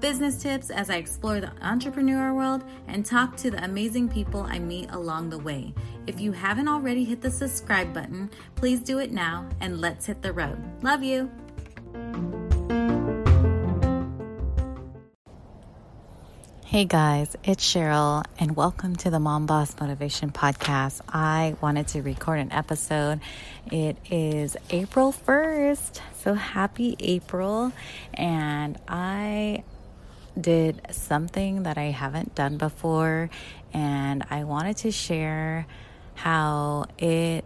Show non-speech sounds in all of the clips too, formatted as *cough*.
business tips as I explore the entrepreneur world, and talk to the amazing people I meet along the way. If you haven't already hit the subscribe button, please do it now and let's hit the road. Love you. Hey guys, it's Cheryl, and welcome to the Mom Boss Motivation Podcast. I wanted to record an episode. It is April 1st, so happy April, and I did something that I haven't done before, and I wanted to share how it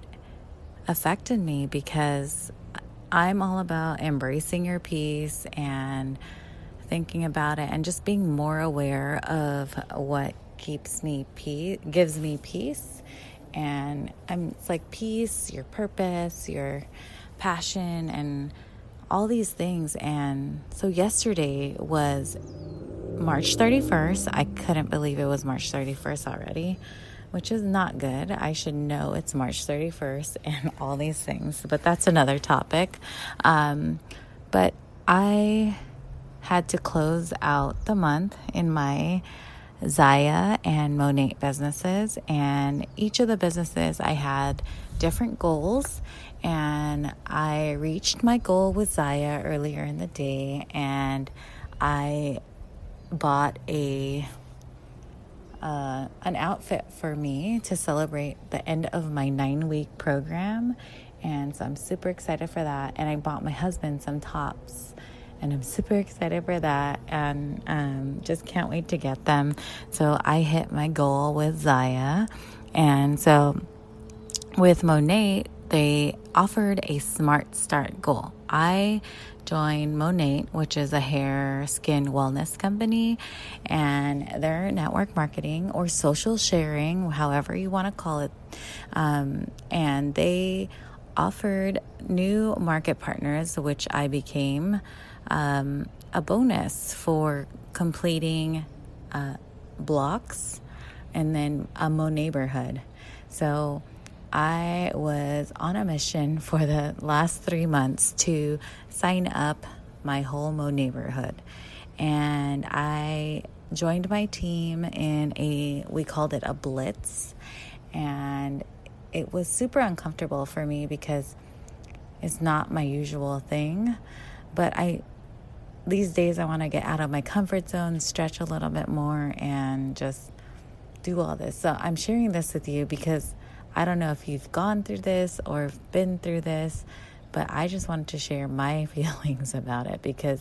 affected me because I'm all about embracing your peace and thinking about it and just being more aware of what keeps me peace gives me peace. And I'm it's like peace, your purpose, your passion and all these things. And so yesterday was March 31st. I couldn't believe it was March 31st already, which is not good. I should know it's March 31st *laughs* and all these things, but that's another topic. Um, but I had to close out the month in my Zyia and Monat businesses, and each of the businesses I had different goals. And I reached my goal with Zyia earlier in the day, and I bought a uh, an outfit for me to celebrate the end of my nine week program. And so I'm super excited for that. And I bought my husband some tops. And I'm super excited for that and um, just can't wait to get them. So I hit my goal with Zyia. And so with Monat, they offered a smart start goal. I joined Monat, which is a hair skin wellness company, and their network marketing or social sharing, however you want to call it. Um, and they offered new market partners, which I became um, a bonus for completing uh, blocks and then a Mo neighborhood. So I was on a mission for the last three months to sign up my whole Mo neighborhood. And I joined my team in a, we called it a blitz. And it was super uncomfortable for me because it's not my usual thing. But I, these days, I want to get out of my comfort zone, stretch a little bit more, and just do all this. So I'm sharing this with you because I don't know if you've gone through this or been through this, but I just wanted to share my *laughs* feelings about it because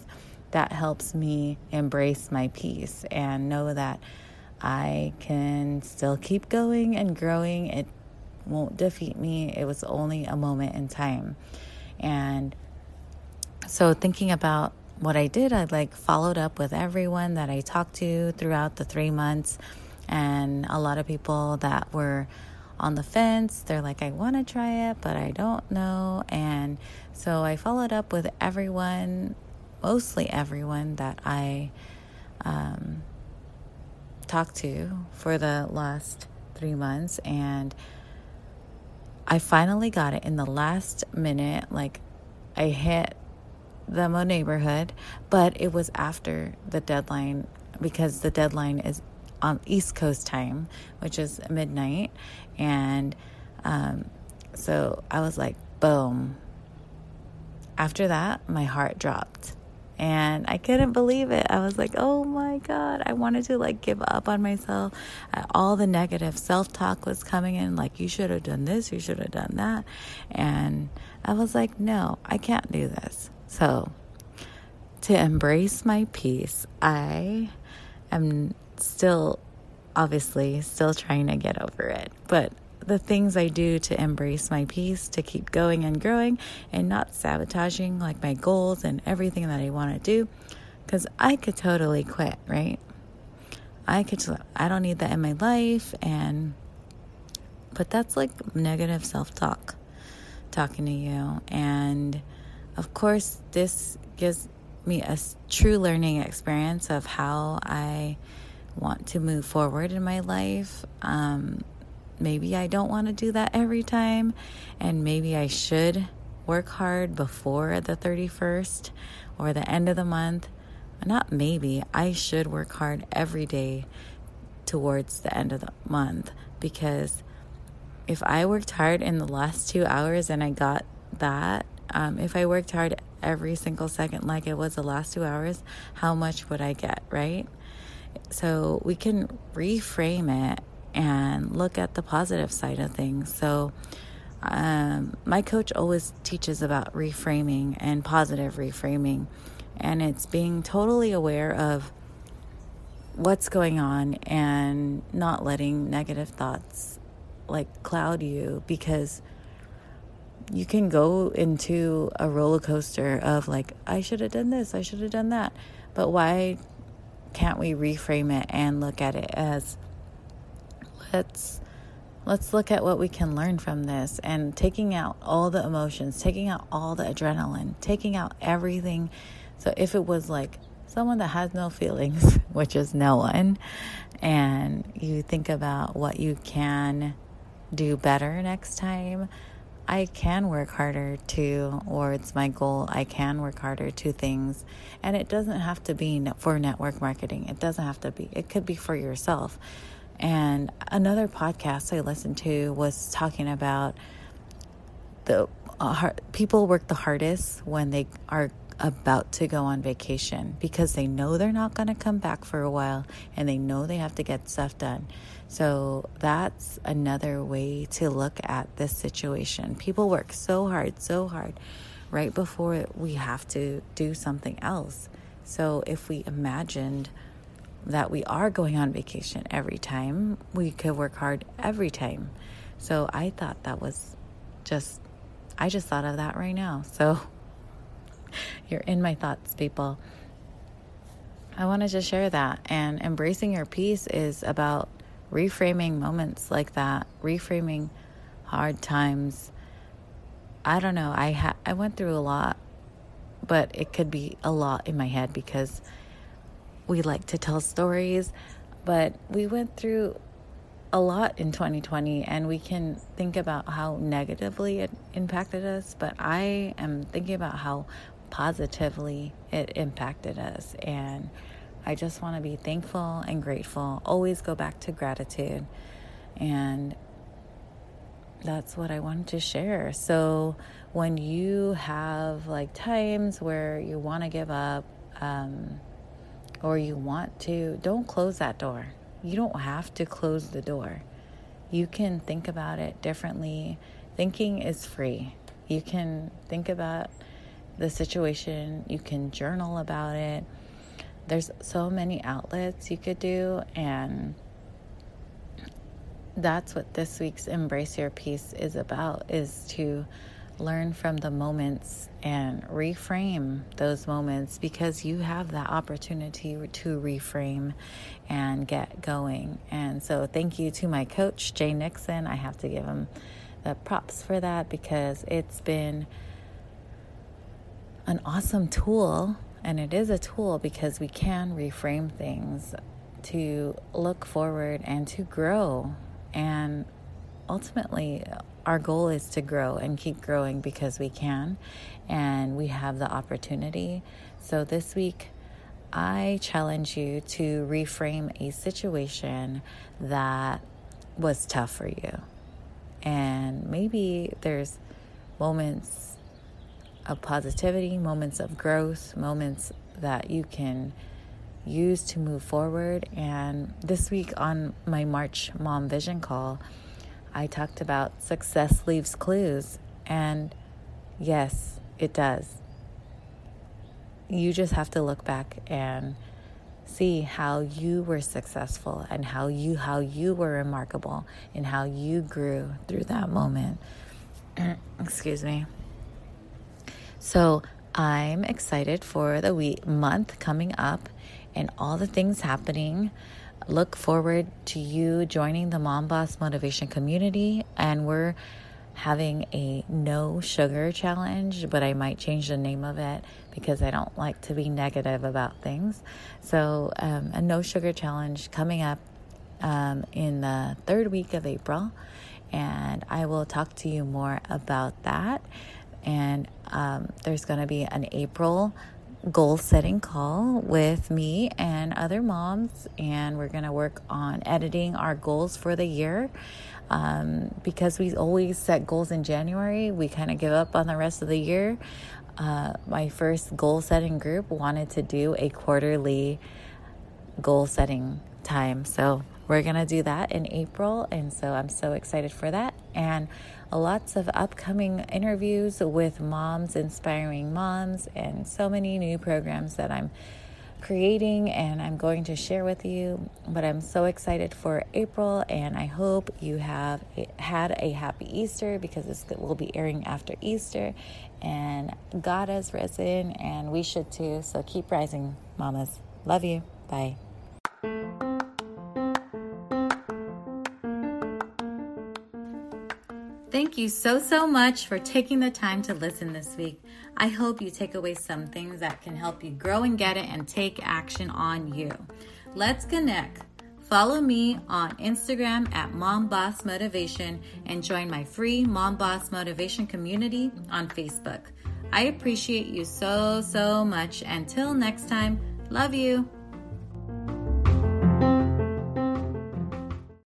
that helps me embrace my peace and know that I can still keep going and growing. It won't defeat me. It was only a moment in time. And so thinking about what I did, I like followed up with everyone that I talked to throughout the 3 months and a lot of people that were on the fence. They're like, I want to try it, but I don't know. And so I followed up with everyone, mostly everyone that I um, talked to for the last three months. And I finally got it in the last minute. Like, I hit the neighborhood, but it was after the deadline because the deadline is on East Coast time, which is midnight. And um, so I was like, boom. After that, my heart dropped. And I couldn't believe it. I was like, oh my God. I wanted to like give up on myself. All the negative self talk was coming in, like, you should have done this, you should have done that. And I was like, no, I can't do this. So, to embrace my peace, I am still, obviously, still trying to get over it. But the things I do to embrace my peace, to keep going and growing, and not sabotaging like my goals and everything that I want to do, because I could totally quit, right? I could I don't need that in my life. And, but that's like negative self talk talking to you. And of course, this gives me a true learning experience of how I want to move forward in my life. Um, maybe I don't want to do that every time, and maybe I should work hard before the 31st or the end of the month. Not maybe, I should work hard every day towards the end of the month because if I worked hard in the last two hours and I got that, um, if I worked hard every single second like it was the last two hours, how much would I get, right? So we can reframe it and look at the positive side of things. So, um, my coach always teaches about reframing and positive reframing, and it's being totally aware of what's going on and not letting negative thoughts like cloud you because you can go into a roller coaster of like I should have done this, I should have done that. But why can't we reframe it and look at it as let's let's look at what we can learn from this and taking out all the emotions, taking out all the adrenaline, taking out everything. So if it was like someone that has no feelings, *laughs* which is no one, and you think about what you can do better next time, I can work harder to, or it's my goal, I can work harder to things. And it doesn't have to be for network marketing. It doesn't have to be, it could be for yourself. And another podcast I listened to was talking about the uh, hard, people work the hardest when they are about to go on vacation because they know they're not going to come back for a while and they know they have to get stuff done. So that's another way to look at this situation. People work so hard, so hard right before we have to do something else. So if we imagined that we are going on vacation every time, we could work hard every time. So I thought that was just, I just thought of that right now. So you're in my thoughts, people. I wanted to share that. And embracing your peace is about reframing moments like that, reframing hard times. I don't know. I ha- I went through a lot, but it could be a lot in my head because we like to tell stories, but we went through a lot in 2020 and we can think about how negatively it impacted us, but I am thinking about how positively it impacted us and I just want to be thankful and grateful. Always go back to gratitude. And that's what I wanted to share. So, when you have like times where you want to give up, um, or you want to, don't close that door. You don't have to close the door. You can think about it differently. Thinking is free. You can think about the situation, you can journal about it. There's so many outlets you could do, and that's what this week's Embrace Your Peace is about is to learn from the moments and reframe those moments because you have that opportunity to reframe and get going. And so, thank you to my coach, Jay Nixon. I have to give him the props for that because it's been an awesome tool. And it is a tool because we can reframe things to look forward and to grow. And ultimately, our goal is to grow and keep growing because we can and we have the opportunity. So this week, I challenge you to reframe a situation that was tough for you. And maybe there's moments of positivity, moments of growth, moments that you can use to move forward. And this week on my March Mom Vision call, I talked about success leaves clues. And yes, it does. You just have to look back and see how you were successful and how you how you were remarkable and how you grew through that moment. *clears throat* Excuse me. So, I'm excited for the week month coming up and all the things happening look forward to you joining the Mom Boss Motivation community. And we're having a no sugar challenge, but I might change the name of it because I don't like to be negative about things. So, um, a no sugar challenge coming up um, in the third week of April, and I will talk to you more about that. And um, there's going to be an April goal setting call with me and other moms, and we're going to work on editing our goals for the year. Um, because we always set goals in January, we kind of give up on the rest of the year. Uh, my first goal setting group wanted to do a quarterly goal setting time. So we're going to do that in April. And so I'm so excited for that. And lots of upcoming interviews with moms, inspiring moms, and so many new programs that I'm creating and I'm going to share with you. But I'm so excited for April and I hope you have had a happy Easter because this will be airing after Easter and God has risen and we should too. So keep rising, mamas. Love you. Bye. You so, so much for taking the time to listen this week. I hope you take away some things that can help you grow and get it and take action on you. Let's connect. Follow me on Instagram at Mom Boss Motivation and join my free Mom Boss Motivation community on Facebook. I appreciate you so, so much. Until next time, love you.